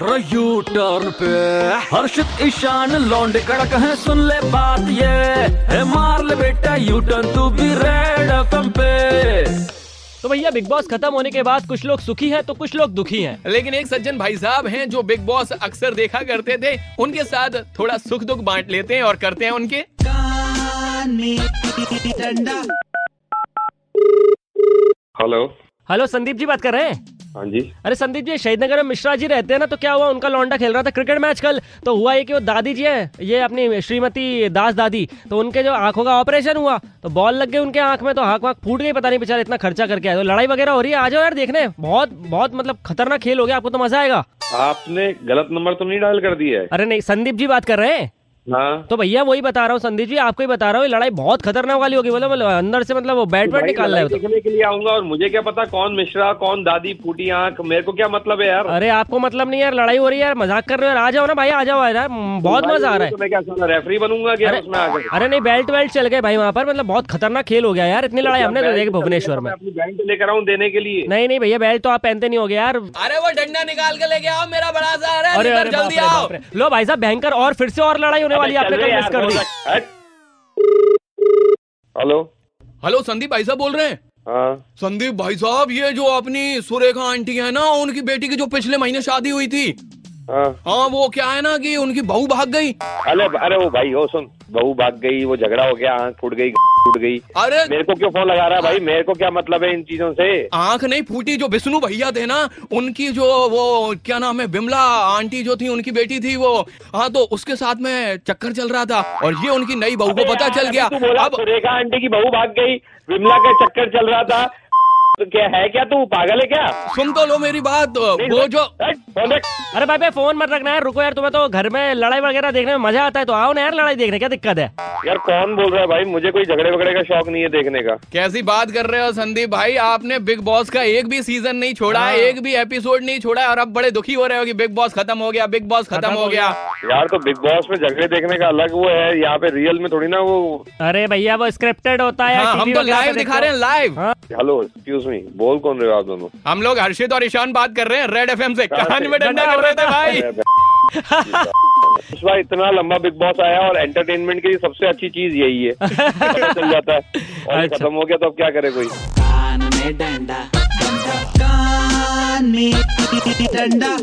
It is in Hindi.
यू टर्न पे। हर्षित ईशान लौंडे कड़क है सुन ले बात ये। है मार ले बेटा यू टर्न तू भी रेड एफएम पे। तो भैया बिग बॉस खत्म होने के बाद कुछ लोग सुखी हैं तो कुछ लोग दुखी हैं। लेकिन एक सज्जन भाई साहब हैं जो बिग बॉस अक्सर देखा करते थे उनके साथ थोड़ा सुख दुख बांट लेते हैं और करते हैं उनके। हेलो हेलो संदीप जी बात कर रहे हैं? हाँ जी। अरे संदीप जी शहीद नगर में मिश्रा जी रहते हैं ना तो क्या हुआ? उनका लौंडा खेल रहा था क्रिकेट मैच कल। तो हुआ ये कि वो दादी जी है ये अपनी श्रीमती दास दादी तो उनके जो आँखों का ऑपरेशन हुआ तो बॉल लग गई उनके आँख में तो आँख वाँख फूट गई पता नहीं बेचारा इतना खर्चा करके आए तो लड़ाई वगैरह हो रही है? आ जाओ यार देखने। बहुत बहुत मतलब खतरनाक खेल हो गया आपको तो मज़ा आएगा। आपने गलत नंबर तो नहीं डायल कर दिया है? अरे नहीं संदीप जी बात कर रहे हैं? हाँ। तो भैया वही बता रहा हूँ संदीप जी आपको ही बता रहा हूँ लड़ाई बहुत खतरनाक वाली होगी मतलब मतलब अंदर से मतलब वो बैट बैट निकाल रहे तो। देखने के लिए आऊँगा और मुझे क्या पता कौन मिश्रा कौन दादी फूटी आँख मेरे को क्या मतलब है यार? अरे आपको मतलब नहीं यार लड़ाई हो रही है यार मज़ाक कर रहे हो यार आ जाओ ना भाई आ जाओ यार बहुत मज़ा आ रहा तो मैं क्या रेफरी बनूँगा क्या है उसमें अरे नहीं बेल्ट वेल्ट चल गए भाई वहाँ पर मतलब बहुत खतरनाक खेल हो गया यार इतनी लड़ाई हमने तो देखी भुवनेश्वर में। मैं अपनी बैंड लेकर आऊँ देने के लिए। नहीं नहीं भैया बेल्ट तो आप पहनते नहीं हो गए यार। अरे वो डंडा निकाल के लेके आओ मेरा बड़ा सा अरे जल्दी आओ। लो भाई साहब भयंकर और फिर से और लड़ाई होने वाली आपने कल मिस कर दी। हेलो। हेलो संदीप भाई साहब बोल रहे हैं? हाँ। संदीप भाई साहब ये जो अपनी सुरेखा आंटी है ना उनकी बेटी की जो पिछले महीने शादी हुई थी। हाँ। हाँ वो क्या है ना कि उनकी बहू भाग गई? अरे अरे वो भाई हो सुन। बहू भाग गई वो झगड़ा हो गया आँख फूट गई। टूट गई। अरे! मेरे को क्यों फ़ोन लगा रहा है भाई? मेरे को क्या मतलब है इन चीज़ों से? आँख नहीं फूटी जो विष्णु भैया थे ना उनकी जो वो क्या नाम है बिमला आंटी जो थी उनकी बेटी थी वो। हाँ तो उसके साथ में चक्कर चल रहा था और ये उनकी नई बहू को पता चल गया। रेखा अब रेखा आंटी की बहू भाग गई बिमला का चक्कर चल रहा था तो क्या है क्या तू? पागल है क्या? सुन तो लो मेरी बात वो जो। अरे भाई भाई फ़ोन मत रखना यार रुको यार तुम्हें तो घर में लड़ाई वगैरह देखने में मज़ा आता है तो आओ ना यार लड़ाई देखने क्या दिक्कत है? यार कौन बोल रहा है भाई? मुझे कोई झगड़े वगड़े का शौक नहीं है देखने का। कैसी बात कर रहे हो संदीप भाई? आपने बिग बॉस का एक भी सीज़न नहीं छोड़ा है। एक भी एपिसोड नहीं छोड़ा है और अब बड़े दुखी हो रहे हो कि बिग बॉस खत्म हो गया बिग बॉस खत्म हो गया। यार तो बिग बॉस में झगड़े देखने का अलग वो है यहाँ पे रियल में थोड़ी ना वो अरे भैया वो स्क्रिप्टेड होता है हाँ, हम तो लाइव दिखा रहे हैं लाइव हाँ। हेलो एक्सक्यूज मी बोल कौन रहे हो आप दोनों? हम लोग हर्षित और ईशान बात कर रहे हैं रेड एफएम से। कहान कान में डंडा कर रहे थे भाई। इस बार इतना लंबा बिग बॉस आया और एंटरटेनमेंट के लिए सबसे अच्छी चीज़ यही है। चल जाता है। और अच्छा। खत्म हो गया तो अब क्या करे कोई? कान में डंडा डंडा कान में डंडा।